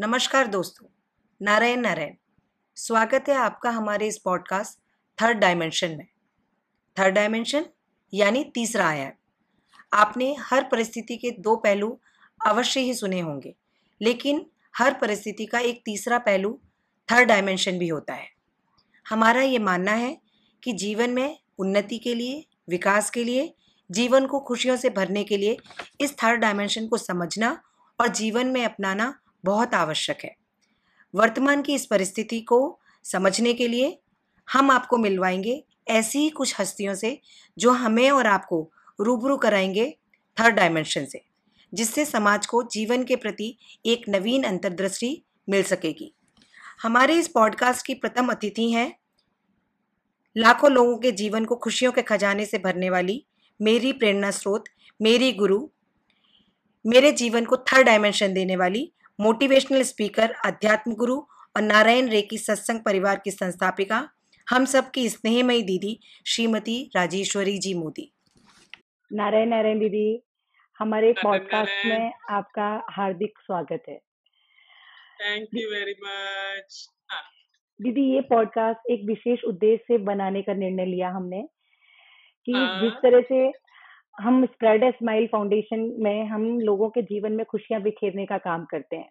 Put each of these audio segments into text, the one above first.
नमस्कार दोस्तों, नारायण नारायण। स्वागत है आपका हमारे इस पॉडकास्ट थर्ड डायमेंशन में। थर्ड डायमेंशन यानी तीसरा आयाम आपने हर परिस्थिति के दो पहलू अवश्य ही सुने होंगे, लेकिन हर परिस्थिति का एक तीसरा पहलू थर्ड डायमेंशन भी होता है। हमारा ये मानना है कि जीवन में उन्नति के लिए, विकास के लिए, जीवन को खुशियों से भरने के लिए इस थर्ड डायमेंशन को समझना और जीवन में अपनाना बहुत आवश्यक है। वर्तमान की इस परिस्थिति को समझने के लिए हम आपको मिलवाएँगे ऐसी ही कुछ हस्तियों से जो हमें और आपको रूबरू कराएँगे थर्ड डायमेंशन से, जिससे समाज को जीवन के प्रति एक नवीन अंतर्दृष्टि मिल सकेगी। हमारे इस पॉडकास्ट की प्रथम अतिथि हैं लाखों लोगों के जीवन को खुशियों के खजाने से भरने वाली मेरी प्रेरणा स्रोत, मेरी गुरु, मेरे जीवन को थर्ड डायमेंशन देने वाली मोटिवेशनल स्पीकर अध्यात्म गुरु और नारायण रेकी सत्संग परिवार की संस्थापिका हम सब की स्नेहमयी दीदी श्रीमती राजेश्वरी जी मोदी। नारायण नारायण दीदी हमारे पॉडकास्ट में आपका हार्दिक स्वागत है। थैंक यू वेरी मच दीदी ये पॉडकास्ट एक विशेष उद्देश्य से बनाने का निर्णय लिया हमने कि हाँ। जिस तरह से हम स्प्रेड ए स्माइल फाउंडेशन में हम लोगों के जीवन में खुशियाँ बिखेरने का काम करते हैं।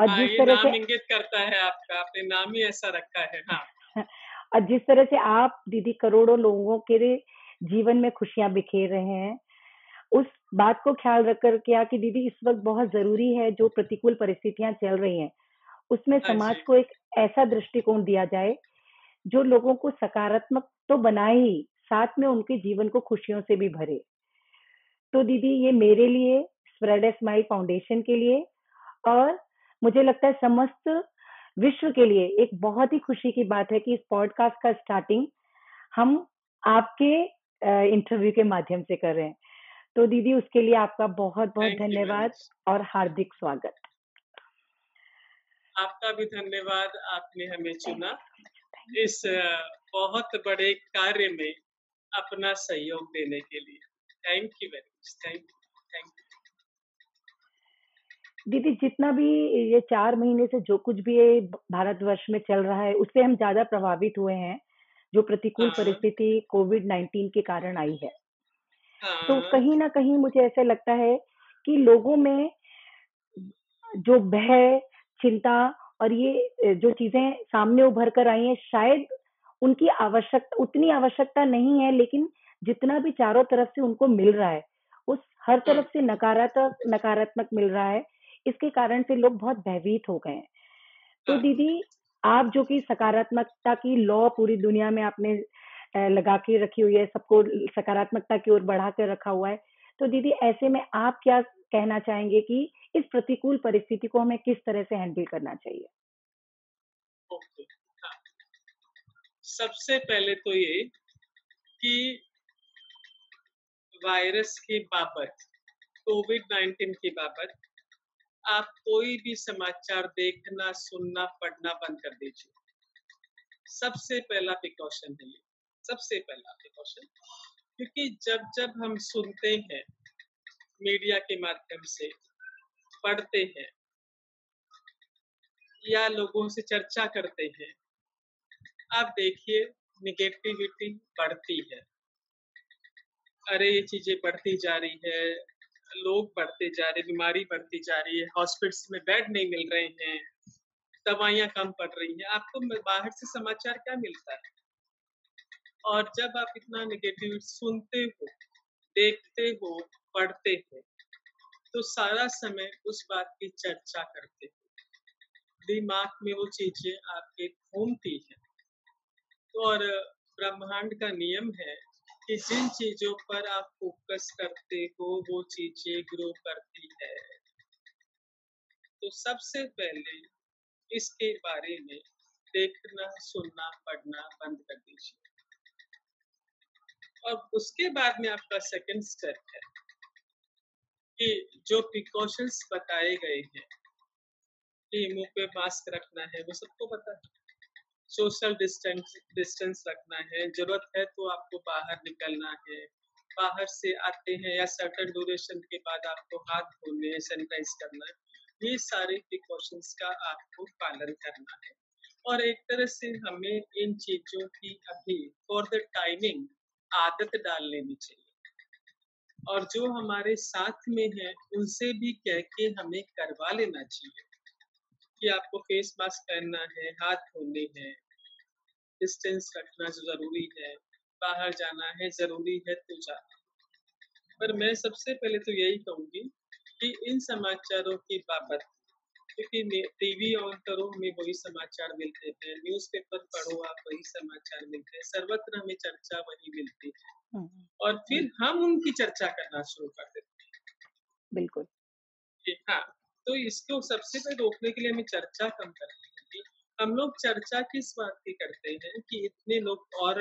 और हाँ, जिस तरह से इंगित करता है आपका आपने नाम ही ऐसा रखा है हाँ। और जिस तरह से आप दीदी करोड़ों लोगों के जीवन में खुशियाँ बिखेर रहे हैं उस बात को ख्याल रख कर क्या कि दीदी इस वक्त बहुत ज़रूरी है जो प्रतिकूल परिस्थितियाँ चल रही हैं उसमें हाँ समाज को एक ऐसा दृष्टिकोण दिया जाए जो लोगों को सकारात्मक तो बनाए ही साथ में उनके जीवन को खुशियों से भी भरे। तो दीदी ये मेरे लिए स्प्रेड ए स्माइल फाउंडेशन के लिए और मुझे लगता है समस्त विश्व के लिए एक बहुत ही खुशी की बात है कि इस पॉडकास्ट का स्टार्टिंग हम आपके इंटरव्यू के माध्यम से कर रहे हैं। तो दीदी उसके लिए आपका बहुत बहुत धन्यवाद और हार्दिक स्वागत। आपका भी धन्यवाद आपने हमें चुना। इस बहुत बड़े कार्य में अपना सहयोग देने के लिए। Thank you very much thank you thank दीदी जितना भी ये चार महीने से जो कुछ भी ये भारतवर्ष में चल रहा है उससे हम ज़्यादा प्रभावित हुए हैं जो प्रतिकूल हाँ। परिस्थिति कोविड नाइन्टीन के कारण आई है तो हाँ। कहीं ना कहीं मुझे ऐसा लगता है कि लोगों में जो भय चिंता और ये जो चीज़ें सामने उभर कर आई हैं शायद उनकी आवश्यकता उतनी आवश्यकता नहीं है लेकिन जितना भी चारों तरफ़ से उनको मिल रहा है उस हर हाँ। तरफ़ से नकारात्मक नकारात्मक मिल रहा है इसके कारण से लोग बहुत भयभीत हो गए हैं तो हाँ। दीदी आप जो कि सकारात्मकता की लॉ पूरी दुनिया में आपने लगा के रखी हुई है सबको सकारात्मकता की ओर बढ़ा कर रखा हुआ है तो दीदी ऐसे में आप क्या कहना चाहेंगे कि इस प्रतिकूल परिस्थिति को हमें किस तरह से हैंडल करना चाहिए हाँ। सबसे पहले तो ये कि वायरस के बाबत कोविड नाइन्टीन के बाबत, आप कोई भी समाचार देखना, सुनना, पढ़ना बंद कर दीजिए। सबसे पहला प्रिकॉशन है ये। सबसे पहला प्रिकॉशन क्योंकि जब जब हम सुनते हैं, मीडिया के माध्यम से, पढ़ते हैं, या लोगों से चर्चा करते हैं, आप देखिए निगेटिविटी बढ़ती है। अरे ये चीज़ें बढ़ती जा रही है, लोग बढ़ते जा रहे, बीमारी बढ़ती जा रही है हॉस्पिटल्स में बेड नहीं मिल रहे हैं, दवाइयाँ कम पड़ रही हैं। आपको बाहर से समाचार क्या मिलता है? और जब आप इतना निगेटिव सुनते हो, देखते हो, पढ़ते हो तो सारा समय उस बात की चर्चा करते हो। दिमाग में वो चीज़ें आपके घूमती हैं। और ब्रह्मांड का नियम है कि जिन चीज़ों पर आप फोकस करते हो, वो चीज़ें ग्रो करती है। तो सबसे पहले इसके बारे में देखना, सुनना, पढ़ना बंद कर दीजिए। और उसके बाद में आपका सेकंड स्टेप है कि जो प्रिकॉशंस बताए गए हैं कि मुँह पे मास्क रखना है, वो सबको पता है। सोशल डिस्टेंस डिस्टेंस रखना है। ज़रूरत है तो आपको बाहर निकलना है। बाहर से आते हैं या सर्टन ड्यूरेशन के बाद आपको हाथ धोने सैनिटाइज करना है ये सारे प्रिकॉशंस का आपको पालन करना है। और एक तरह से हमें इन चीज़ों की अभी फॉर द टाइमिंग आदत डाल लेनी चाहिए। और जो हमारे साथ में है, उनसे भी कह के हमें करवा लेना चाहिए। कि आपको फेस मास्क पहनना है हाथ धोने हैं डिस्टेंस रखना ज़रूरी है बाहर जाना है ज़रूरी है तो जाना। पर मैं सबसे पहले तो यही कहूँगी कि इन समाचारों की बाबत क्योंकि टीवी ऑन करो हमें वही समाचार मिलते हैं न्यूज़पेपर पढ़ो आप वही समाचार मिलते हैं सर्वत्र हमें चर्चा वही मिलती है। हम्म। और फिर हम उनकी चर्चा करना शुरू कर देते हैं। बिल्कुल। हाँ। तो इसको सबसे पहले रोकने के लिए हमें चर्चा कम करनी है हम लोग चर्चा किस बात की करते हैं कि इतने लोग और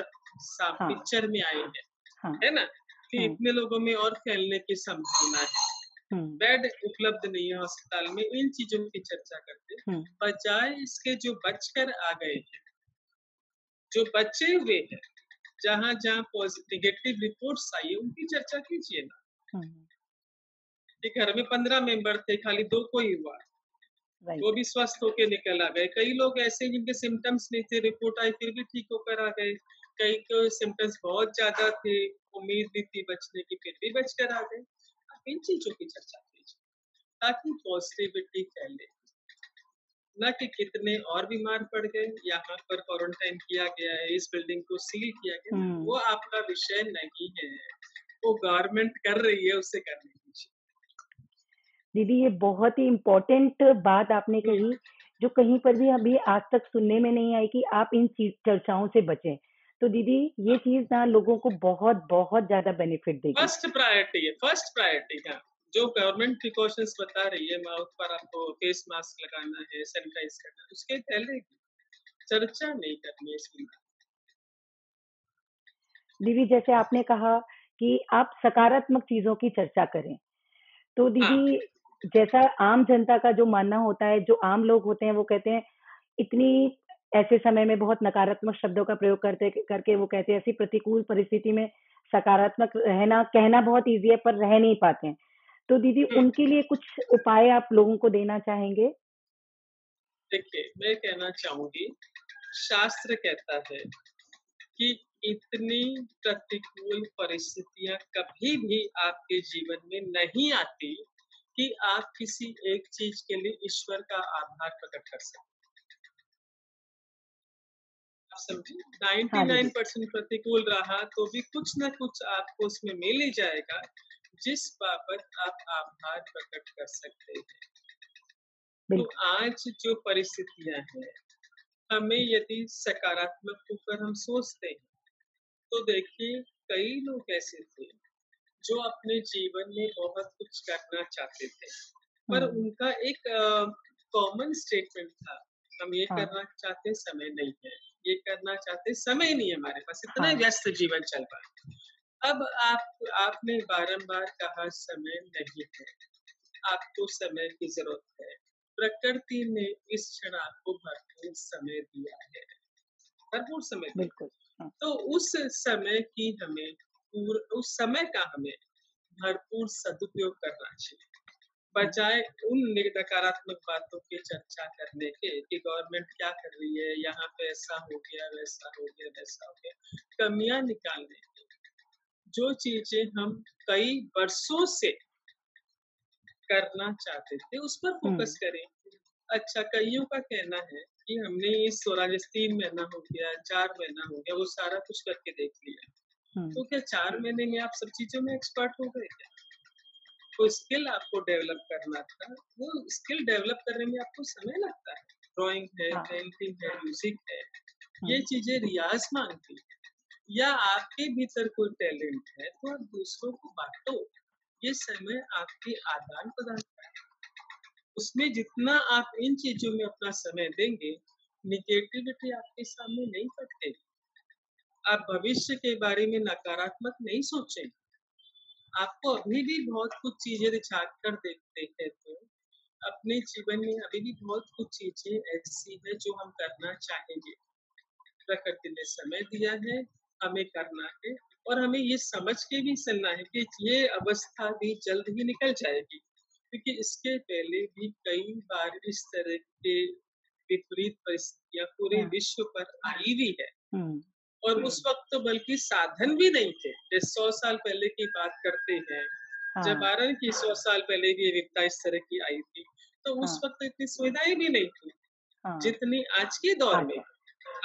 हाँ। पिक्चर में आए हैं हाँ। है ना? कि हाँ। इतने लोगों में और फैलने की संभावना है। बेड उपलब्ध नहीं है अस्पताल में इन चीज़ों की चर्चा करते बजाय इसके जो बचकर आ गए हैं जो बचे हुए हैं जहाँ जहाँ निगेटिव रिपोर्ट्स आई है उनकी चर्चा कीजिए ना। घर में पंद्रह मेंबर थे खाली दो को ही हुआ। वो भी स्वस्थ होके निकल आ गए। कई लोग ऐसे जिनके सिम्टम्स नहीं थे रिपोर्ट आई फिर भी ठीक होकर आ गए। कई को सिम्टम्स बहुत ज़्यादा थे उम्मीद भी थी बचने की फिर भी बचकर आ गए। इन चीज़ों की चर्चा कीजिए ताकि पॉजिटिविटी फैले। न कि कितने और बीमार पड़ गए यहाँ पर क्वारंटाइन किया गया है इस बिल्डिंग को सील किया गया। हम्म। वो आपका विषय नहीं है। वो गवर्नमेंट कर रही है उससे करने दीदी ये बहुत ही इम्पोर्टेंट बात आपने कही जो कहीं पर भी अभी आज तक सुनने में नहीं आई कि आप इन चर्चाओं से बचें। तो दीदी ये चीज़ ना लोगों को बहुत बहुत ज़्यादा बेनिफिट देगी। फ़र्स्ट प्रायोरिटी है फ़र्स्ट प्रायोरिटी है। जो गवर्नमेंट प्रिकॉशंस बता रही है माउथ पर आपको फेस मास्क लगाना है सैनिटाइज करना है उसके पहले चर्चा नहीं करनी है दीदी जैसे आपने कहा कि आप सकारात्मक चीज़ों की चर्चा करें। तो दीदी हाँ। जैसा आम जनता का जो मानना होता है जो आम लोग होते हैं वो कहते हैं इतनी ऐसे समय में बहुत नकारात्मक शब्दों का प्रयोग करते करके वो कहते हैं ऐसी प्रतिकूल परिस्थिति में सकारात्मक रहना कहना बहुत ईजी है पर रह नहीं पाते हैं तो दीदी हम्म। उनके लिए कुछ उपाय आप लोगों को देना चाहेंगे देखिए मैं कहना चाहूँगी शास्त्र कहता है कि इतनी प्रतिकूल परिस्थितियाँ कभी भी आपके जीवन में नहीं आती कि आप किसी एक चीज़ के लिए ईश्वर का आभार प्रकट कर सकते नाइन्टी नाइन परसेंट प्रतिकूल रहा तो भी कुछ ना कुछ आपको उसमें मिल ही जाएगा जिस बाबत आप आभार प्रकट कर सकते हैं। तो आज जो परिस्थितियाँ हैं हमें यदि सकारात्मक होकर हम सोचते हैं तो देखिए कई लोग ऐसे थे जो अपने जीवन में बहुत कुछ करना चाहते थे पर हम्म। उनका एक कॉमन स्टेटमेंट था हम ये हाँ. करना चाहते समय नहीं है ये करना चाहते समय नहीं है हमारे पास इतना हाँ. व्यस्त जीवन चल रहा है अब आप आपने बारंबार कहा समय नहीं है आपको समय की ज़रूरत है प्रकृति ने इस क्षण आपको भरपूर समय दिया है भरपूर समय बिल्कुल हाँ। तो उस समय की हमें उस समय का हमें भरपूर सदुपयोग करना चाहिए बजाय उन नकारात्मक बातों की चर्चा करने के कि गवर्नमेंट क्या कर रही है यहाँ पे ऐसा हो गया वैसा हो गया वैसा हो गया कमियाँ निकालने की जो चीज़ें हम कई वर्षों से करना चाहते थे उस पर फोकस। करें अच्छा कईयों का कहना है कि हमने इस सोलह तीन महीना हो गया चार महीना हो गया वो सारा कुछ करके देख लिया। तो क्या चार महीने में आप सब चीज़ों में एक्सपर्ट हो गए क्या? जो स्किल आपको डेवलप करना था? वो स्किल डेवलप करने में आपको समय लगता है। ड्राइंग है पेंटिंग हाँ। है म्यूज़िक है। ये हाँ। चीज़ें रियाज मांगती है। या आपके भीतर कोई टैलेंट है तो आप दूसरों को बांटो। ये समय आपके आदान प्रदान का है। उसमें जितना आप इन चीज़ों में अपना समय देंगे निगेटिविटी आपके सामने नहीं पड़ेगी आप भविष्य के बारे में नकारात्मक नहीं सोचेंगे आपको अभी भी बहुत कुछ चीज़ें दिखा कर देखते हैं तो अपने जीवन में अभी भी बहुत कुछ चीज़ें ऐसी है जो हम करना चाहेंगे प्रकृति ने समय दिया है हमें करना है और हमें ये समझ के भी चलना है कि ये अवस्था भी जल्द ही निकल जाएगी क्योंकि इसके पहले भी कई बार इस तरह के विपरीत परिस्थितियाँ पूरे हाँ। विश्व पर आई हुई है। और उस वक्त तो बल्कि साधन भी नहीं थे सौ साल पहले की बात करते हैं हाँ। जब आरन की सौ साल पहले भी विपदा इस तरह की आई थी तो उस हाँ। वक्त इतनी सुविधाएँ भी नहीं थी हाँ। जितनी आज के दौर हाँ। में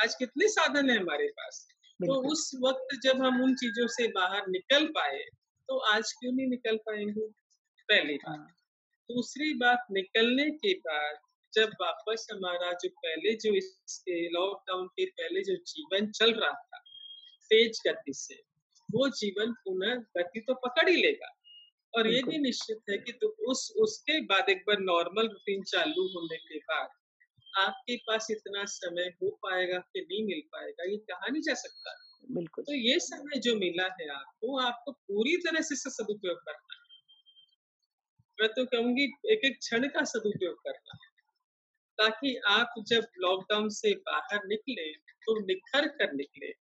आज कितने साधन है हमारे पास तो उस वक्त जब हम उन चीज़ों से बाहर निकल पाए तो आज क्यों नहीं निकल पाएँगे पहली बात हाँ। दूसरी बात निकलने के बाद जब वापस हमारा जो पहले जो इसके लॉकडाउन के पहले जो जीवन चल रहा था तेज गति से वो जीवन पुनः गति तो पकड़ ही लेगा। और ये भी निश्चित है कि तो उस उसके बाद एक बार नॉर्मल रूटीन चालू होने के बाद आपके पास इतना समय हो पाएगा कि नहीं मिल पाएगा ये कहा नहीं जा सकता। बिल्कुल। तो ये समय जो मिला है आपको आपको पूरी तरह से सदुपयोग करना है। मैं तो कहूँगी एक एक क्षण का सदुपयोग करना है। ताकि आप जब लॉकडाउन से बाहर निकले तो निखर कर निकले।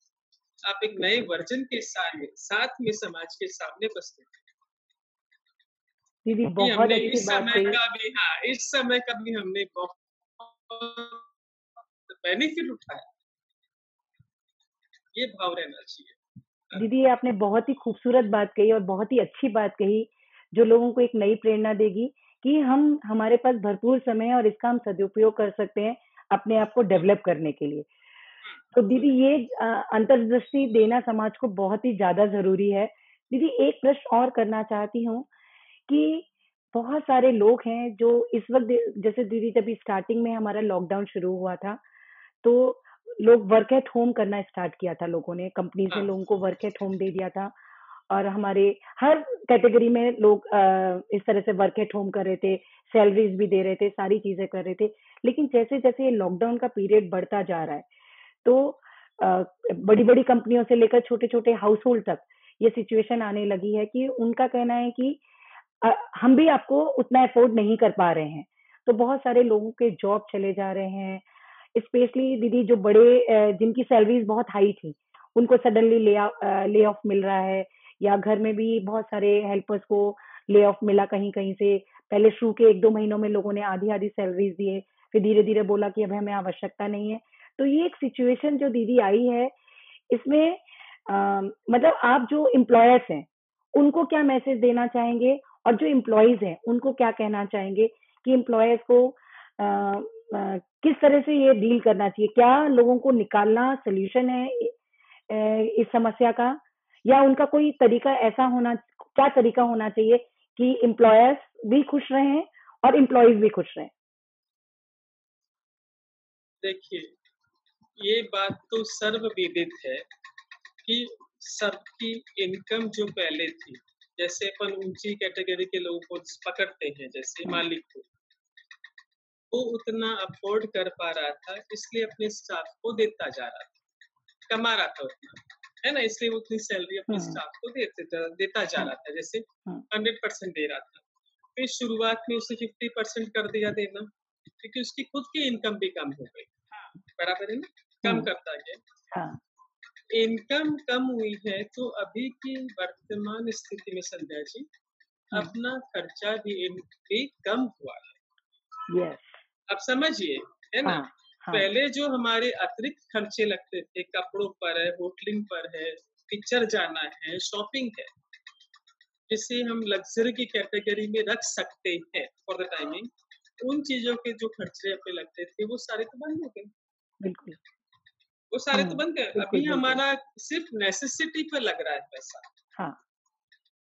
आप एक नए वर्जन के साथ में साथ में समाज के सामने बसते दीदी बहुत अच्छी इस बात समय का भी हाँ इस समय का भी हमने बहुत बेनिफिट उठाया। ये भाव रहना चाहिए दीदी आपने बहुत ही खूबसूरत बात कही और बहुत ही अच्छी बात कही जो लोगों को एक नई प्रेरणा देगी। कि हम हमारे पास भरपूर समय है और इसका हम सदुपयोग कर सकते हैं अपने आप को डेवलप करने के लिए। तो दीदी ये अंतर्दृष्टि देना समाज को बहुत ही ज़्यादा ज़रूरी है। दीदी एक प्रश्न और करना चाहती हूँ कि बहुत सारे लोग हैं जो इस वक्त जैसे दीदी जब स्टार्टिंग में हमारा लॉकडाउन शुरू हुआ था तो लोग वर्क एट होम करना स्टार्ट किया था लोगों ने। कंपनी ने हाँ। लोगों को वर्क एट होम दे दिया था। और हमारे हर कैटेगरी में लोग इस तरह से वर्क एट होम कर रहे थे सैलरीज भी दे रहे थे, सारी चीज़ें कर रहे थे। लेकिन जैसे जैसे ये लॉकडाउन का पीरियड बढ़ता जा रहा है तो बड़ी बड़ी कंपनियों से लेकर छोटे छोटे हाउस होल्ड तक ये सिचुएशन आने लगी है कि उनका कहना है कि हम भी आपको उतना अफोर्ड नहीं कर पा रहे हैं। तो बहुत सारे लोगों के जॉब चले जा रहे हैं। स्पेशली दीदी जो बड़े जिनकी सैलरीज बहुत हाई थी, उनको सडनली ले ऑफ़ मिल रहा है। या घर में भी बहुत सारे हेल्पर्स को ले ऑफ़ मिला कहीं कहीं से। पहले शुरू के एक दो महीनों में लोगों ने आधी आधी सैलरीज दिए फिर धीरे धीरे बोला कि अब हमें आवश्यकता नहीं है। तो ये एक सिचुएशन जो दीदी आई है इसमें आ, मतलब आप जो एम्प्लॉयर्स हैं उनको क्या मैसेज देना चाहेंगे? और जो एम्प्लॉयज़ हैं उनको क्या कहना चाहेंगे कि एम्प्लॉयर्स को आ, आ, किस तरह से ये डील करना चाहिए? क्या लोगों को निकालना सोल्यूशन है इस समस्या का? या उनका कोई तरीका ऐसा होना, क्या तरीका होना चाहिए कि एम्प्लॉयर्स भी खुश रहें और एम्प्लॉयज़ भी खुश रहें देखिए, ये बात तो सर्वविदित है कि सबकी इनकम जो पहले थी, जैसे अपन ऊँची कैटेगरी के लोगों को पकड़ते हैं, जैसे। मालिक को, वो उतना अफोर्ड कर पा रहा था, इसलिए अपने स्टाफ को देता जा रहा था, कमा रहा था उतना है ना इसलिए वो उतनी सैलरी अपने स्टाफ हाँ। को देते देता जा हाँ। रहा था जैसे हंड्रेड परसेंट दे रहा था। फिर शुरुआत में उसे फिफ्टी परसेंट कर दिया देना क्योंकि उसकी खुद की इनकम भी कम हो गई। बराबर है ना? कम हाँ। करता गया। इनकम कम हुई है तो अभी की वर्तमान स्थिति में संध्या जी अपना खर्चा भी, भी कम हुआ है। Yes. अब समझिए है ना? हाँ. पहले जो हमारे अतिरिक्त खर्चे लगते थे कपड़ों पर है होटलिंग पर है पिक्चर जाना है शॉपिंग है जिसे हम लग्जरी की कैटेगरी में रख सकते हैं फॉर द टाइमिंग उन चीज़ों के जो खर्चे अपने लगते थे वो सारे तो बंद हो गए। बिल्कुल। वो सारे तो हाँ, बंद गए अभी हमारा सिर्फ़ नेसेसिटी पर लग रहा है पैसा। हाँ।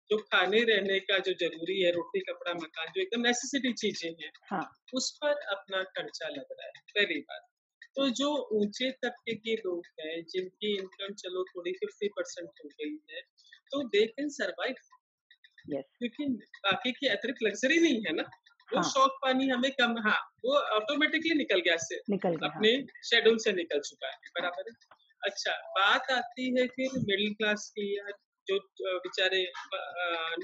जो खाने रहने का जो ज़रूरी है रोटी कपड़ा मकान जो एकदम नेसेसिटी चीज़ें हैं हाँ. उस पर अपना खर्चा लग रहा है पहली बात। तो जो ऊँचे तबके के लोग हैं जिनकी इनकम चलो थोड़ी फिफ्टी परसेंट हो गई है तो दे कैन सर्वाइव क्योंकि बाकी की अतिरिक्त लग्जरी नहीं है ना वो हाँ. शौक पानी हमें कम हाँ वो ऑटोमेटिकली निकल गया से निकल गया, अपने हाँ. शेड्यूल से निकल चुका है बराबर है अच्छा बात आती है फिर मिडिल क्लास की या जो बेचारे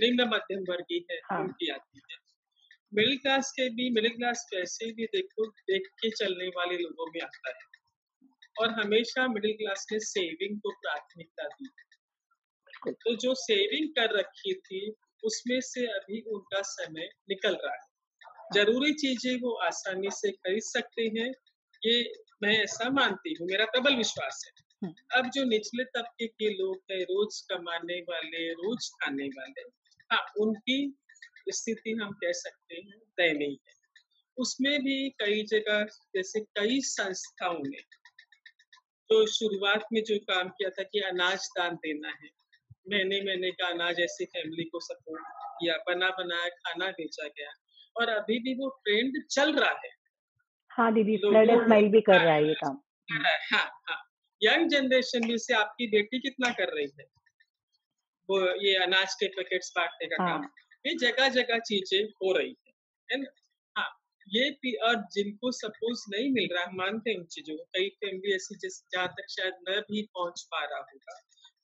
निम्न मध्यम वर्गीय है हाँ. उनकी आती है मिडिल क्लास के भी मिडिल क्लास वैसे भी देखो देख के चलने वाले लोगों में आता है। और हमेशा मिडिल क्लास ने सेविंग को प्राथमिकता दी। तो जो सेविंग कर रखी थी उसमें से अभी उनका समय निकल रहा है। ज़रूरी चीज़ें वो आसानी से खरीद सकते हैं। ये मैं ऐसा मानती हूँ मेरा प्रबल विश्वास है। हम्म। अब जो निचले तबके के लोग हैं रोज कमाने वाले रोज खाने वाले हाँ उनकी स्थिति हम कह सकते हैं दयनीय है। उसमें भी कई जगह जैसे कई संस्थाओं ने तो शुरुआत में जो काम किया था कि अनाज दान देना है। महीने महीने का अनाज ऐसी फैमिली को सपोर्ट किया बना बनाया खाना बेचा गया और अभी भी वो ट्रेंड चल रहा है। हाँ दीदी स्माइल भी कर रहा है ये काम। हाँ हाँ। यंग जनरेशन में से आपकी बेटी कितना कर रही है? वो ये अनाज के पैकेट्स बांटने का हाँ. काम। ये जगह जगह चीज़ें हो रही है ना हाँ ये और जिनको सपोज़ नहीं मिल रहा मानते हैं उन चीज़ों को कई फैमिली ऐसी जिस जहाँ तक शायद न भी पहुँच पा रहा होगा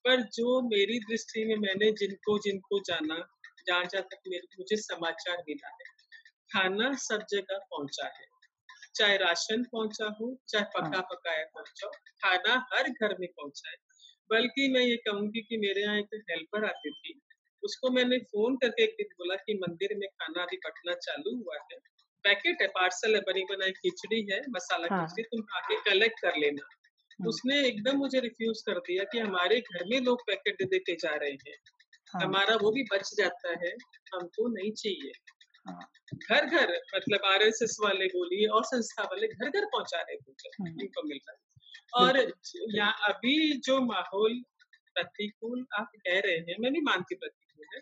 पर जो मेरी दृष्टि में मैंने जिनको जिनको जाना जहाँ जहाँ तक मेरे मुझे समाचार मिला है खाना सब जगह पहुँचा है चाहे राशन पहुँचा हो चाहे हाँ। पका पकाया पहुँचा हो खाना हर घर में पहुँचा है बल्कि मैं ये कहूँगी कि मेरे यहाँ एक हेल्पर आती थी उसको मैंने फ़ोन करके एक दिन बोला कि मंदिर में खाना अभी बटना चालू हुआ है पैकेट है पार्सल है बनी बनाई खिचड़ी है मसाला हाँ. खिचड़ी तुम आके कलेक्ट कर लेना हाँ. उसने एकदम मुझे रिफ्यूज कर दिया कि हमारे घर में लोग पैकेट दे देते जा रहे हैं हाँ. हमारा वो भी बच जाता है हमको नहीं चाहिए हाँ. घर घर मतलब आर एस एस वाले बोलिए और संस्था वाले घर घर पहुँचा रहे थे हाँ। इनको मिल रहा है और यहाँ अभी जो माहौल प्रतिकूल आप कह रहे हैं मैं नहीं मानती प्रतिकूल है।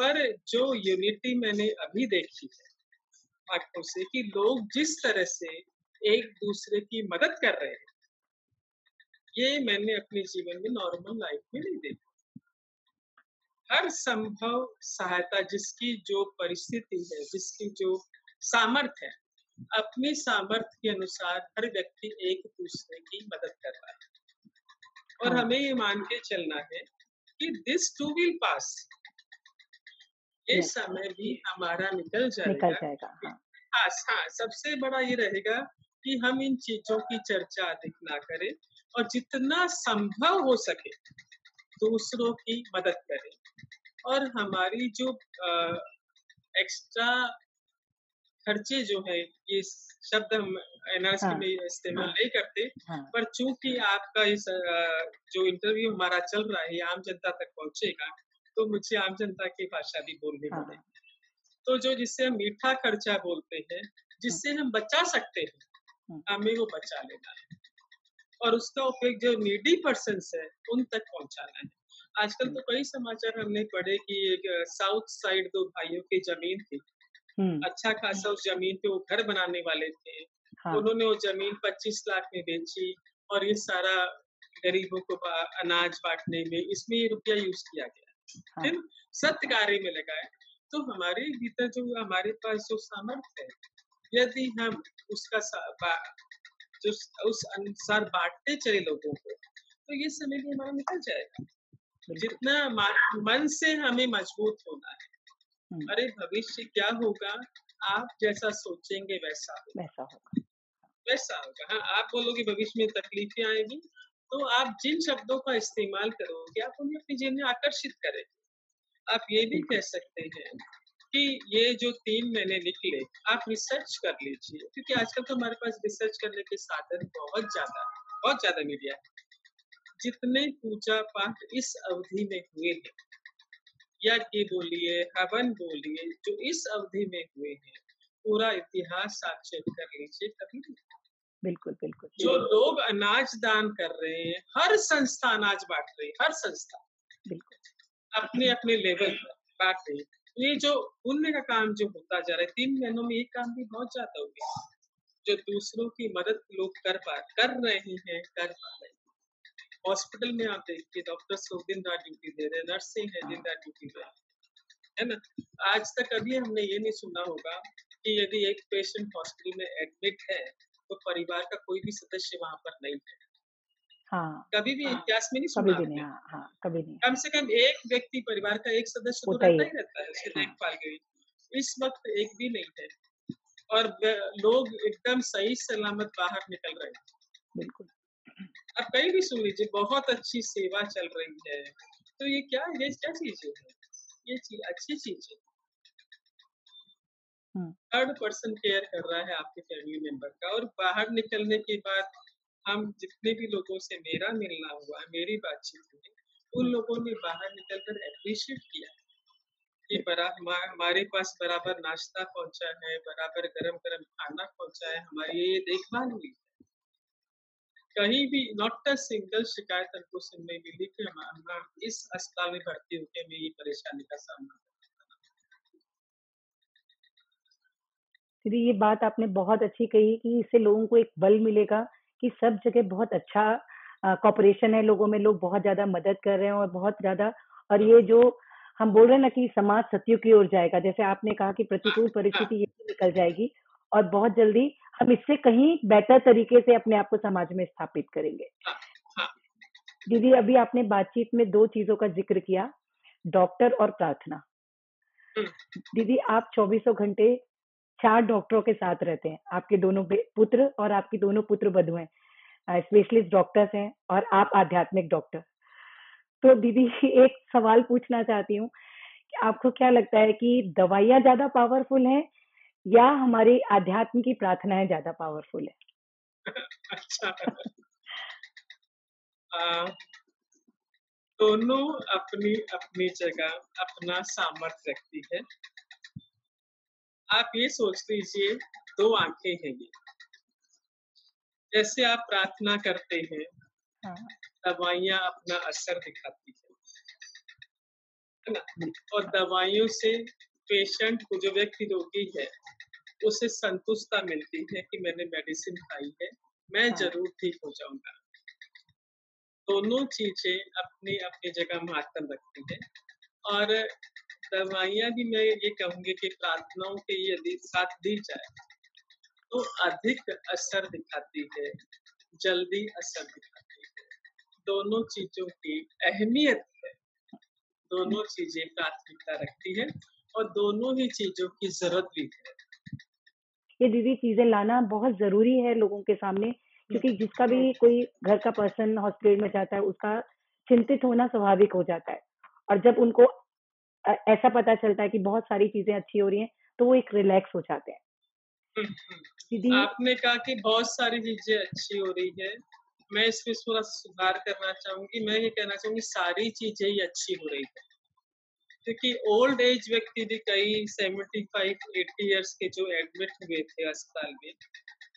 पर जो यूनिटी मैंने अभी देखी है आँखों से कि लोग जिस तरह से एक दूसरे की मदद कर रहे हैं ये मैंने अपने जीवन में नॉर्मल लाइफ में नहीं देखा। हर संभव सहायता जिसकी जो परिस्थिति है जिसकी जो सामर्थ्य है अपनी सामर्थ्य के अनुसार हर व्यक्ति एक दूसरे की मदद कर रहा है। और हाँ। हमें ये मान के चलना है कि दिस टू विल पास ये समय भी हमारा निकल जाएगा निकल जाएगा। हाँ। हाँ, हाँ सबसे बड़ा ये रहेगा कि हम इन चीज़ों की चर्चा अधिक ना करें और जितना संभव हो सके दूसरों की मदद करें और हमारी जो आ, एक्स्ट्रा खर्चे जो है ये शब्द हम एनआरसी हाँ, में इस्तेमाल हाँ, नहीं करते हाँ, पर चूँकि आपका इस जो इंटरव्यू हमारा चल रहा है आम जनता तक पहुंचेगा तो मुझे आम जनता की भाषा भी बोलनी हाँ। पड़ेगी तो जो जिससे हम मीठा खर्चा बोलते हैं जिससे हम बचा सकते हैं हाँ। हमें वो बचा लेना है और उसका उपयोग जो नीडी पर्सन है उन तक पहुंचाना है आजकल तो कई समाचार हमने पढ़े कि एक साउथ साइड दो भाइयों की ज़मीन थी। अच्छा खासा उस ज़मीन पे वो घर बनाने वाले थे हाँ। उन्होंने वो ज़मीन 25 लाख में बेची और ये सारा गरीबों को अनाज बांटने में इसमें रुपया यूज़ किया गया हाँ. सत्य कार्य में लगाए तो हमारे भीतर जो हमारे पास जो सामर्थ्य है यदि हम उसका जो उस अनुसार बांटते चले लोगों को तो ये समय भी हमारा निकल जाएगा। जितना मन से हमें मज़बूत होना है। अरे भविष्य क्या होगा? आप जैसा सोचेंगे वैसा होगा। वैसा होगा। हाँ आप बोलोगे भविष्य में तकलीफें आएगी तो आप जिन शब्दों का इस्तेमाल करोगे, आप उन्हें अपने जीवन में आकर्षित करें। आप ये भी कह सकते हैं कि ये जो तीन महीने निकले आप रिसर्च कर लीजिए, क्योंकि आजकल तो हमारे पास रिसर्च करने के साधन बहुत ज़्यादा बहुत ज़्यादा मीडिया है। जितने पूजा पाठ इस अवधि में हुए हैं, यज्ञ बोलिए, हवन बोलिए, जो इस अवधि में हुए हैं, पूरा इतिहास साक्षर कर लीजिए, कभी बिल्कुल बिल्कुल जो लोग अनाज दान कर रहे हैं हर संस्था अनाज बांट रही है हर संस्था। बिल्कुल। अपने अपने लेवल पर बांट रही है। ये जो पुण्य का काम जो होता जा रहा है तीन महीनों में एक काम भी बहुत ज़्यादा हो गया। जो दूसरों की मदद लोग कर पा कर रहे हैं कर पा रहे हैं। हॉस्पिटल में आप देखिए डॉक्टर लोग दिन रात ड्यूटी दे रहे हैं नर्सिंग है दिन रात ड्यूटी दे रहे है ना? आज तक अभी हमने ये नहीं सुना होगा कि यदि एक पेशेंट हॉस्पिटल में एडमिट है तो परिवार का कोई भी सदस्य वहाँ पर नहीं है। हाँ, कभी भी हाँ, इतिहास में नहीं सुना कभी नहीं हाँ, हाँ, कभी नहीं। कम से कम एक व्यक्ति परिवार का एक सदस्य तो रहता ही रहता है उसकी हाँ। देखभाल के लिए। इस वक्त एक भी नहीं है। और लोग एकदम सही सलामत बाहर निकल रहे हैं। बिल्कुल। अब कहीं भी सुन लीजिए बहुत अच्छी सेवा चल रही है। तो ये क्या ये क्या चीज़ है? ये चीज़ अच्छी चीज़ है। थर्ड पर्सन केयर कर रहा है आपके फैमिली मेंबर का और बाहर निकलने के बाद हम जितने भी लोगों से मेरा मिलना हुआ, मेरी बातचीत हुई, उन लोगों ने बाहर निकलकर अप्रिशिएट किया कि बरा हमारे पास बराबर नाश्ता पहुँचा है, बराबर गरम गरम खाना पहुँचा है, हमारी ये देखभाल हुई। कहीं भी नॉट अ सिंगल शिकायत हमको सुनने मिली कि हम इस अस्पताल में भर्ती होकर मैं ये परेशानी का सामना दीदी ये बात आपने बहुत अच्छी कही कि इससे लोगों को एक बल मिलेगा कि सब जगह बहुत अच्छा कॉपरेशन है लोगों में लोग बहुत ज़्यादा मदद कर रहे हैं और बहुत ज़्यादा और ये जो हम बोल रहे हैं ना कि समाज सत्य की ओर जाएगा जैसे आपने कहा कि प्रतिकूल परिस्थिति ये निकल जाएगी और बहुत जल्दी हम इससे कहीं बेटर तरीके से अपने आप को समाज में स्थापित करेंगे। दीदी अभी आपने बातचीत में दो चीज़ों का ज़िक्र किया डॉक्टर और प्रार्थना। दीदी आप चौबीसों घंटे चार डॉक्टरों के साथ रहते हैं। आपके दोनों पुत्र और आपकी दोनों पुत्र बधु हैं। स्पेशलिस्ट डॉक्टर्स हैं और आप आध्यात्मिक डॉक्टर तो दीदी, एक सवाल पूछना चाहती हूँ आपको क्या लगता है कि दवाइयाँ ज़्यादा पावरफुल हैं या हमारी आध्यात्म की प्रार्थनाएँ ज़्यादा पावरफुल है? अच्छा। दोनों अपनी अपनी जगह अपना सामर्थ्य रखती है। आप ये सोच लीजिए दो आँखें हैं ये। जैसे आप प्रार्थना करते हैं हाँ। दवाइयाँ अपना असर दिखाती है। ना? और दवाइयों से पेशेंट को जो व्यक्ति रोगी है उसे संतुष्टता मिलती है कि मैंने मेडिसिन खाई है मैं हाँ। ज़रूर ठीक हो जाऊँगा। दोनों चीज़ें अपनी अपनी जगह महत्व रखती है। और दवाइयाँ भी मैं ये कहूँगी कि प्रार्थनाओं के यदि साथ दी जाए तो अधिक असर दिखाती है जल्दी असर दिखाती है। दोनों चीज़ों की अहमियत है। दोनों चीज़ें प्राथमिकता रखती है और दोनों ही चीज़ों की ज़रूरत भी है। ये दीदी चीज़ें लाना बहुत ज़रूरी है लोगों के सामने क्योंकि जिसका भी कोई घर का पर्सन हॉस्पिटल में जाता है उसका चिंतित होना स्वाभाविक हो जाता है। और जब उनको ऐसा पता चलता है कि बहुत सारी चीज़ें अच्छी हो रही हैं तो वो एक रिलैक्स हो जाते हैं। आपने कहा कि बहुत सारी चीज़ें अच्छी हो रही है। मैं इसमें थोड़ा सुधार करना चाहूँगी मैं ये कहना चाहूँगी सारी चीज़ें ही अच्छी हो रही है। क्योंकि ओल्ड एज व्यक्ति भी कई सेवेंटी फाइव एट्टी ईयर्स के जो एडमिट हुए थे अस्पताल में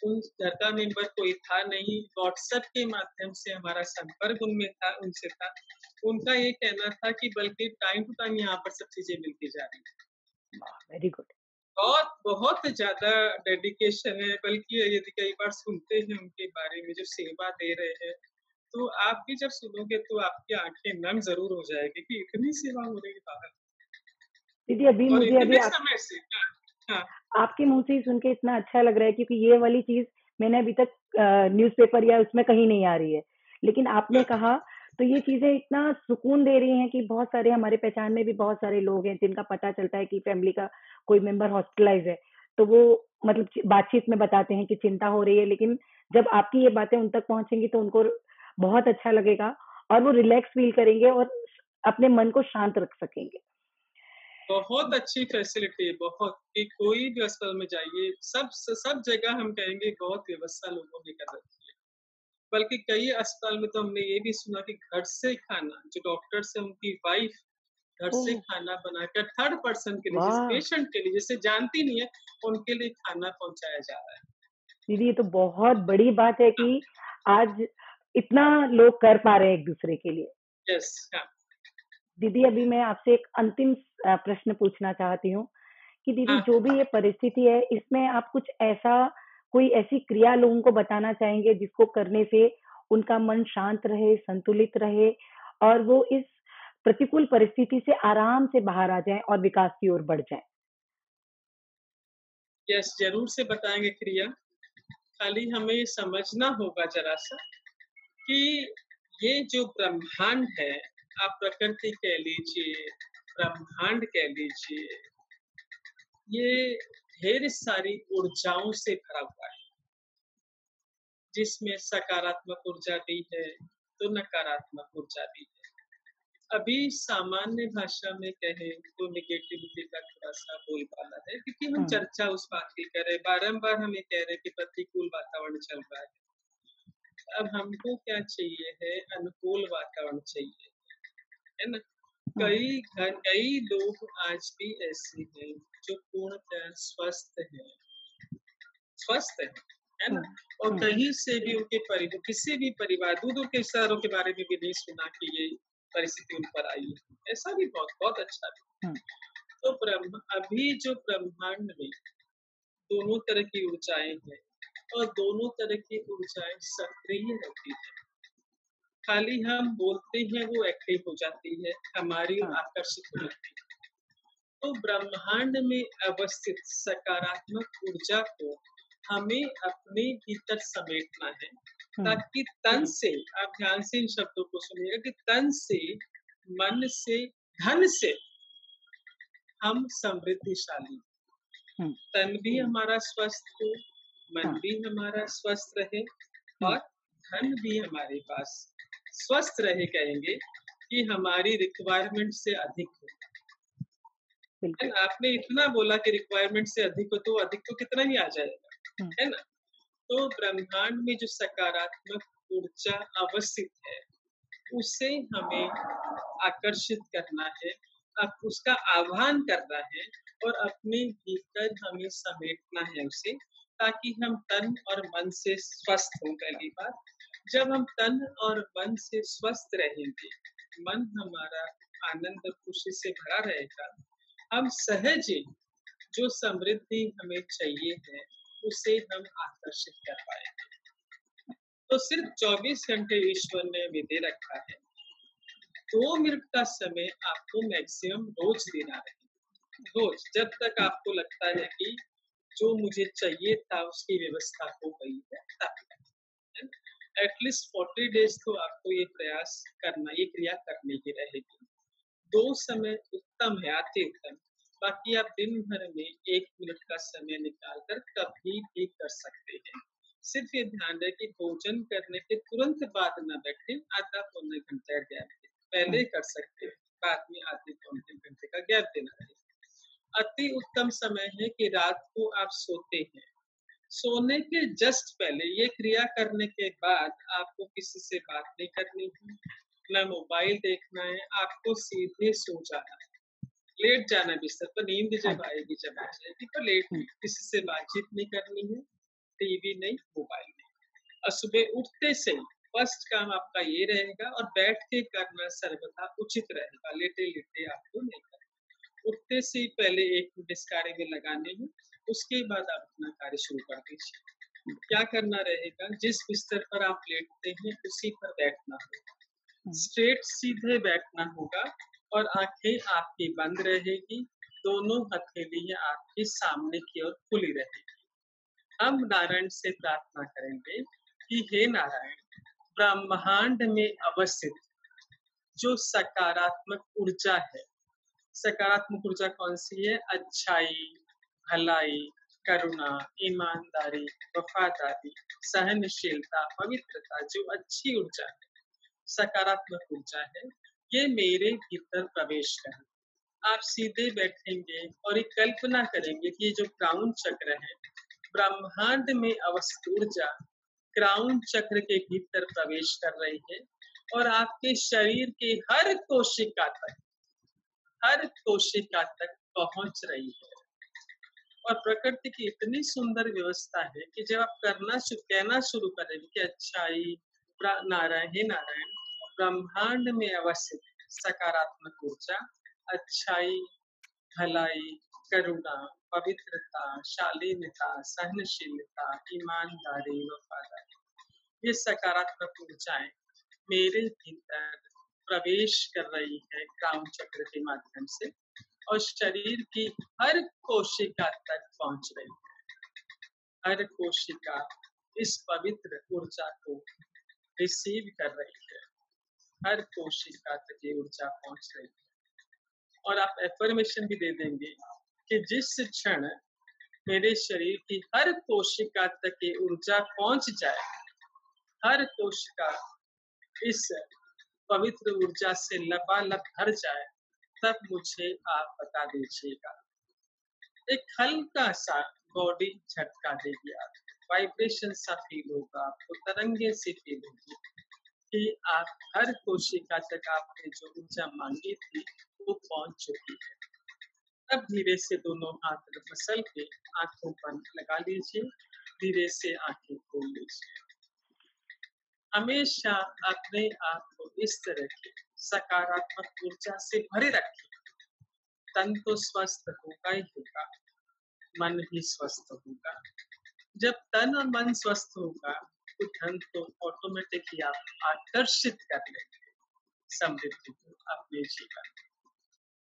उन का मेंबर कोई था नहीं। व्हाट्सएप के माध्यम से हमारा संपर्क उनमें था उनसे था। उनका ये कहना था कि बल्कि टाइम टू टाइम यहाँ पर सब चीज़ें मिलती जा रही है। वेरी गुड बहुत बहुत ज़्यादा डेडिकेशन है बल्कि यदि कई बार सुनते हैं उनके बारे में जो सेवा दे रहे हैं तो आप भी जब सुनोगे तो आपकी आँखें नम ज़रूर हो जाएगी कि इतनी सेवा हो रही है बाहर। दीदी अभी मुझे अभी समय से हाँ, हाँ. आपके मुँह से ही सुन के इतना अच्छा लग रहा है क्योंकि ये वाली चीज़ मैंने अभी तक न्यूज़पेपर या उसमें कहीं नहीं आ रही है। लेकिन आपने। कहा तो ये चीज़ें इतना सुकून दे रही हैं कि बहुत सारे हमारे पहचान में भी बहुत सारे लोग हैं जिनका पता चलता है कि फैमिली का कोई मेंबर हॉस्पिटलाइज है। तो वो मतलब बातचीत में बताते हैं कि चिंता हो रही है लेकिन जब आपकी ये बातें उन तक पहुंचेंगी तो उनको बहुत अच्छा लगेगा और वो रिलैक्स फील करेंगे और अपने मन को शांत रख सकेंगे। बहुत अच्छी फैसिलिटी है बहुत कि कोई भी अस्पताल में जाइए सब सब जगह हम कहेंगे बहुत व्यवस्था लोगों ने कर रखी है। बल्कि कई अस्पताल में तो हमने ये भी सुना कि घर से खाना जो डॉक्टर से उनकी वाइफ घर से खाना बनाकर थर्ड पर्सन के लिए पेशेंट के लिए जिसे जानती नहीं है उनके लिए खाना पहुँचाया जा रहा है। दीदी ये तो बहुत बड़ी बात है कि आज इतना लोग कर पा रहे हैं एक दूसरे के लिए। यस yes, हाँ। दीदी अभी मैं आपसे एक अंतिम प्रश्न पूछना चाहती हूँ कि दीदी हाँ। जो भी ये परिस्थिति है इसमें आप कुछ ऐसा कोई ऐसी क्रिया लोगों को बताना चाहेंगे जिसको करने से उनका मन शांत रहे संतुलित रहे और वो इस प्रतिकूल परिस्थिति से आराम से बाहर आ जाए और विकास की ओर बढ़ जाए यस ज़रूर से बताएँगे क्रिया खाली हमें समझना होगा जरा सा कि ये जो ब्रह्मांड है आप प्रकृति कह लीजिए ब्रह्मांड कह लीजिए ये ढेर सारी ऊर्जाओं से भरा हुआ है। जिसमें सकारात्मक ऊर्जा भी है तो नकारात्मक ऊर्जा भी है। अभी सामान्य भाषा में कहे तो निगेटिविटी का थोड़ा सा बोलबाला है क्योंकि हम हम्म। चर्चा उस बात की करें। हैं हम ये कह रहे हैं कि प्रतिकूल वातावरण चल रहा है। अब हमको क्या चाहिए है? अनुकूल वातावरण चाहिए। है ना। कई घर कई लोग आज भी ऐसे हैं जो पूर्णतः स्वस्थ हैं स्वस्थ है है ना हम्म। और हम्म। कहीं से भी उनके परिवार किसी भी परिवार दूर के रिश्तेदारों के बारे में भी नहीं सुना कि ये परिस्थिति उन पर आई है ऐसा भी बहुत बहुत अच्छा भी हम्म। तो ब्रह्म अभी जो ब्रह्मांड में दोनों तरह की ऊर्जाएँ हैं और दोनों तरह की ऊर्जाएँ सक्रिय रहती है खाली हम बोलते हैं वो एक्टिव हो जाती है हमारी हाँ। आकर्षित हो जाती है तो ब्रह्मांड में अवस्थित सकारात्मक ऊर्जा को हमें अपने भीतर समेटना है हम्म। ताकि तन से आप ध्यान से इन शब्दों को सुनिएगा कि तन से मन से धन से हम समृद्धिशाली हम्म। तन भी हमारा स्वस्थ हो मन हाँ। भी हमारा स्वस्थ रहे और धन भी हमारे पास स्वस्थ रहे कहेंगे कि हमारी रिक्वायरमेंट से अधिक हो है ना? आपने इतना बोला कि रिक्वायरमेंट से अधिक हो तो अधिक तो कितना ही आ जाएगा हम्म। है ना तो ब्रह्मांड में जो सकारात्मक ऊर्जा अवस्थित है उसे हमें आकर्षित करना है अब उसका आह्वान करना है और अपने भीतर हमें समेटना है उसे ताकि हम तन और मन से स्वस्थ हों पहली बात जब हम तन और मन से स्वस्थ रहेंगे, मन हमारा आनंद और खुशी से भरा रहेगा। हम सहज जो समृद्धि हमें चाहिए है, उसे हम आकर्षित कर पाएँगे। तो सिर्फ़ 24 घंटे ईश्वर ने दे रखा है। दो मिनट का समय आपको मैक्सिमम रोज देना है रोज, जब तक आपको लगता है कि जो मुझे चाहिए था, उसकी व्यवस्था हो गई है, तब। एटलीस्ट फोर्टी डेज़ तो आपको ये प्रयास करना, ये क्रिया करने की रहेगी। दो समय उत्तम है अति उत्तम। बाकी आप दिन भर में एक मिनट का समय निकालकर कभी भी कर सकते हैं। सिर्फ़ ये ध्यान रहे कि भोजन करने के तुरंत बाद न बैठे, आधा पौने घंटे गैप पहले कर सकते हैं, बाद में आधे पौने घंटे का गैप देना है। अति उत्तम समय है कि रात को आप सोते हैं। सोने के जस्ट पहले ये क्रिया करने के बाद आपको किसी से बात नहीं करनी है न मोबाइल देखना है आपको सीधे सो जाना है। लेट जाना बिस्तर पर नींद जब आएगी जब आ जाएगी तो लेट किसी से बातचीत नहीं करनी है टीवी नहीं मोबाइल नहीं। और सुबह उठते से फ़र्स्ट काम आपका ये रहेगा और बैठ के करना सर्वथा उचित रहेगा लेटे लेटे आपको नहीं करना। उठते से पहले एक मिनट इस कार्य में लगाने हैं उसके बाद आप अपना कार्य शुरू कर दीजिए। क्या करना रहेगा? जिस बिस्तर पर आप लेटते हैं उसी पर बैठना होगा। स्ट्रेट सीधे बैठना होगा और आँखें आपकी बंद रहेगी दोनों हथेलियाँ आपके सामने की ओर खुली रहेगी। हम नारायण से प्रार्थना करेंगे कि हे नारायण ब्रह्मांड में अवस्थित जो सकारात्मक ऊर्जा है सकारात्मक ऊर्जा कौन सी है? अच्छाई। भलाई, करुणा, ईमानदारी, वफादारी, सहनशीलता, पवित्रता, जो अच्छी ऊर्जा है, सकारात्मक ऊर्जा है, ये मेरे भीतर प्रवेश करें। आप सीधे बैठेंगे और एक कल्पना करेंगे कि ये जो क्राउन चक्र है, ब्रह्मांड में अवस्थित ऊर्जा क्राउन चक्र के भीतर प्रवेश कर रही है और आपके शरीर के हर कोशिका तक, हर कोशिका तक पहुँच रही है। और प्रकृति की इतनी सुंदर व्यवस्था है कि जब आप करना कहना शुरू करेंगे कि अच्छाई नारायण, हे नारायण, ब्रह्मांड में अवस्थित सकारात्मक ऊर्जा, अच्छाई, भलाई, करुणा, पवित्रता, शालीनता, सहनशीलता, ईमानदारी, वफादारी, ये सकारात्मक ऊर्जाएँ मेरे भीतर प्रवेश कर रही है क्राउन चक्र के माध्यम से। और शरीर की हर कोशिका तक पहुँच रही है। हर कोशिका इस पवित्र ऊर्जा को रिसीव कर रही है। हर कोशिका तक ये ऊर्जा पहुँच रही है। और आप एफर्मेशन भी दे देंगे कि जिस क्षण मेरे शरीर की हर कोशिका तक ये ऊर्जा पहुँच जाए, हर कोशिका इस पवित्र ऊर्जा से लबालब भर जाए तब मुझे आप बता दीजिएगा। एक हल्का सा बॉडी झटका देगी आप वाइब्रेशन सा फील होगा, आपको तरंगे से फील होगी कि आप हर कोशिका तक आपने जो ऊर्जा मांगी थी, वो पहुँच चुकी है। अब धीरे से दोनों हाथ मसल के आँखों पर लगा लीजिए, धीरे से आँखें खोल लीजिए। हमेशा अपने आप को इस तरह की सकारात्मक ऊर्जा से भरे रखें तन तो स्वस्थ होगा ही होगा, मन भी स्वस्थ होगा। जब तन और मन स्वस्थ होगा तो धन तो ऑटोमेटिक ही आप आकर्षित कर लेंगे, समृद्धि को अपने जीवन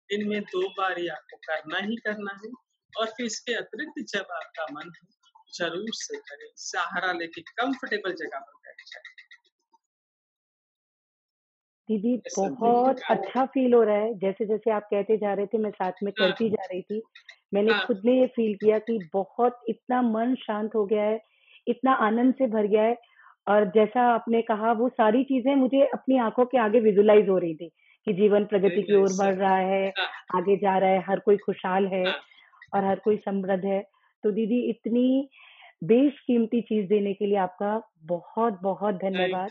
इनमें दो बार ही आपको करना ही करना है, और फिर इसके अतिरिक्त जब आपका मन हो ज़रूर से करें सहारा लेके कंफर्टेबल जगह पर बैठ जाए। दीदी बहुत अच्छा फील हो रहा है जैसे जैसे आप कहते जा रहे थे मैं साथ में हाँ। करती जा रही थी मैंने हाँ। खुद ने ये फील किया कि बहुत इतना मन शांत हो गया है इतना आनंद से भर गया है और जैसा आपने कहा वो सारी चीज़ें मुझे अपनी आँखों के आगे विजुलाइज हो रही थी कि जीवन प्रगति की ओर बढ़ रहा है हाँ। आगे जा रहा है हर कोई खुशहाल है हाँ। और हर कोई समृद्ध है तो दीदी इतनी बेशकीमती चीज़ देने के लिए आपका बहुत बहुत धन्यवाद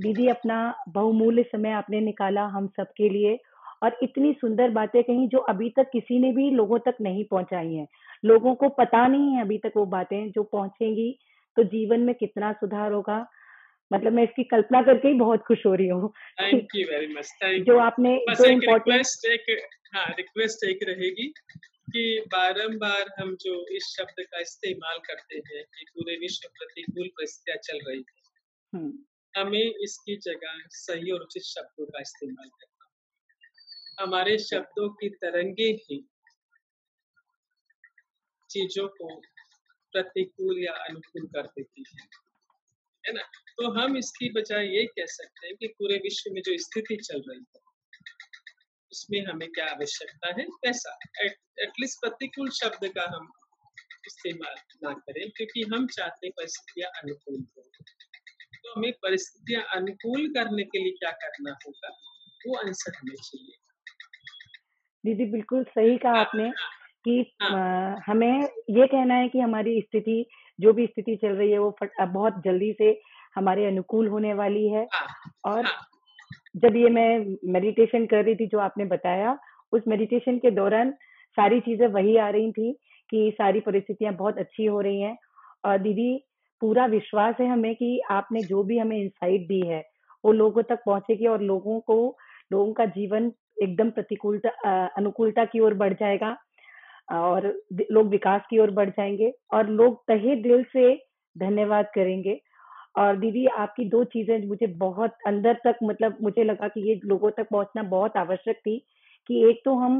दीदी अपना बहुमूल्य समय आपने निकाला हम सबके लिए और इतनी सुंदर बातें कही जो अभी तक किसी ने भी लोगों तक नहीं पहुंचाई हैं। लोगों को पता नहीं है अभी तक वो बातें जो पहुंचेंगी तो जीवन में कितना सुधार होगा। मतलब मैं इसकी कल्पना करके ही बहुत खुश हो रही हूँ थैंक यू वेरी मच जो आपने जो रिक्वेस्ट एक हाँ रिक्वेस्ट एक रहेगी कि बारंबार हम जो इस शब्द का इस्तेमाल करते हैं कि पूरे विश्व प्रतिकूल परिस्थितियाँ चल रही है हम्म। हमें इसकी जगह सही और उचित शब्दों का इस्तेमाल करना हमारे शब्दों की तरंगे ही चीज़ों को प्रतिकूल या अनुकूल कर देती है है ना? तो हम इसकी बजाय ये कह सकते हैं कि पूरे विश्व में जो स्थिति चल रही है, उसमें हमें क्या आवश्यकता है? पैसा। एटलीस्ट प्रतिकूल शब्द का हम इस्तेमाल ना करें, क्योंकि हम चाहते परिस्थितियाँ अनुकूल हो। तो हमें परिस्थितियाँ अनुकूल करने के लिए क्या करना होगा वो आंसर हमें चाहिए। दीदी बिल्कुल सही कहा हाँ, आपने हाँ, कि हाँ, हमें ये कहना है कि हमारी स्थिति जो भी स्थिति चल रही है वो बहुत जल्दी से हमारे अनुकूल होने वाली है। हाँ, और हाँ। जब ये मैं मेडिटेशन कर रही थी जो आपने बताया उस मेडिटेशन के दौरान सारी चीज़ें वही आ रही थी कि सारी परिस्थितियाँ बहुत अच्छी हो रही हैं। और दीदी पूरा विश्वास है हमें कि आपने जो भी हमें इंसाइट दी है वो लोगों तक पहुंचेगी और लोगों को लोगों का जीवन एकदम प्रतिकूलता अनुकूलता की ओर बढ़ जाएगा और लोग विकास की ओर बढ़ जाएँगे और लोग तहे दिल से धन्यवाद करेंगे। और दीदी आपकी दो चीज़ें मुझे बहुत अंदर तक मतलब मुझे लगा कि ये लोगों तक पहुँचना बहुत आवश्यक थी कि एक तो हम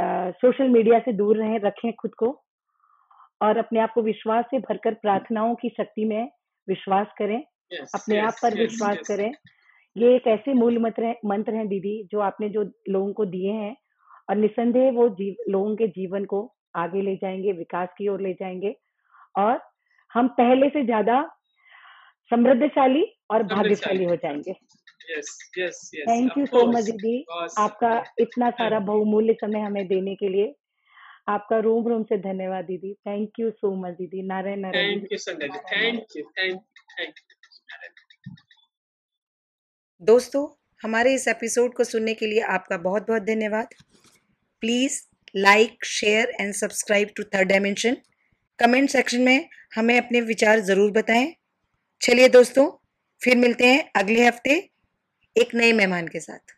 आ, सोशल मीडिया से दूर रहें रखें खुद को और अपने आप को विश्वास से भरकर प्रार्थनाओं की शक्ति में विश्वास करें। Yes, अपने yes, आप पर yes, विश्वास yes. करें। ये एक ऐसे मूल मंत्र है मंत्र हैं दीदी जो आपने जो लोगों को दिए हैं और निसंदेह वो जीव लोगों के जीवन को आगे ले जाएँगे विकास की ओर ले जाएँगे। और हम पहले से ज़्यादा समृद्धशाली और भाग्यशाली हो जाएँगे। थैंक यू सो मच दीदी। आपका इतना सारा बहुमूल्य समय हमें देने के लिए आपका रोम रोम से धन्यवाद दीदी। थैंक यू सो मच दीदी। Narayan Narayan thank you thank you दोस्तों हमारे इस एपिसोड को सुनने के लिए आपका बहुत बहुत धन्यवाद। Please like share and subscribe to third dimension comment section में हमें अपने विचार ज़रूर बताएँ। चलिए दोस्तों फिर मिलते हैं अगले हफ़्ते एक नए मेहमान के साथ।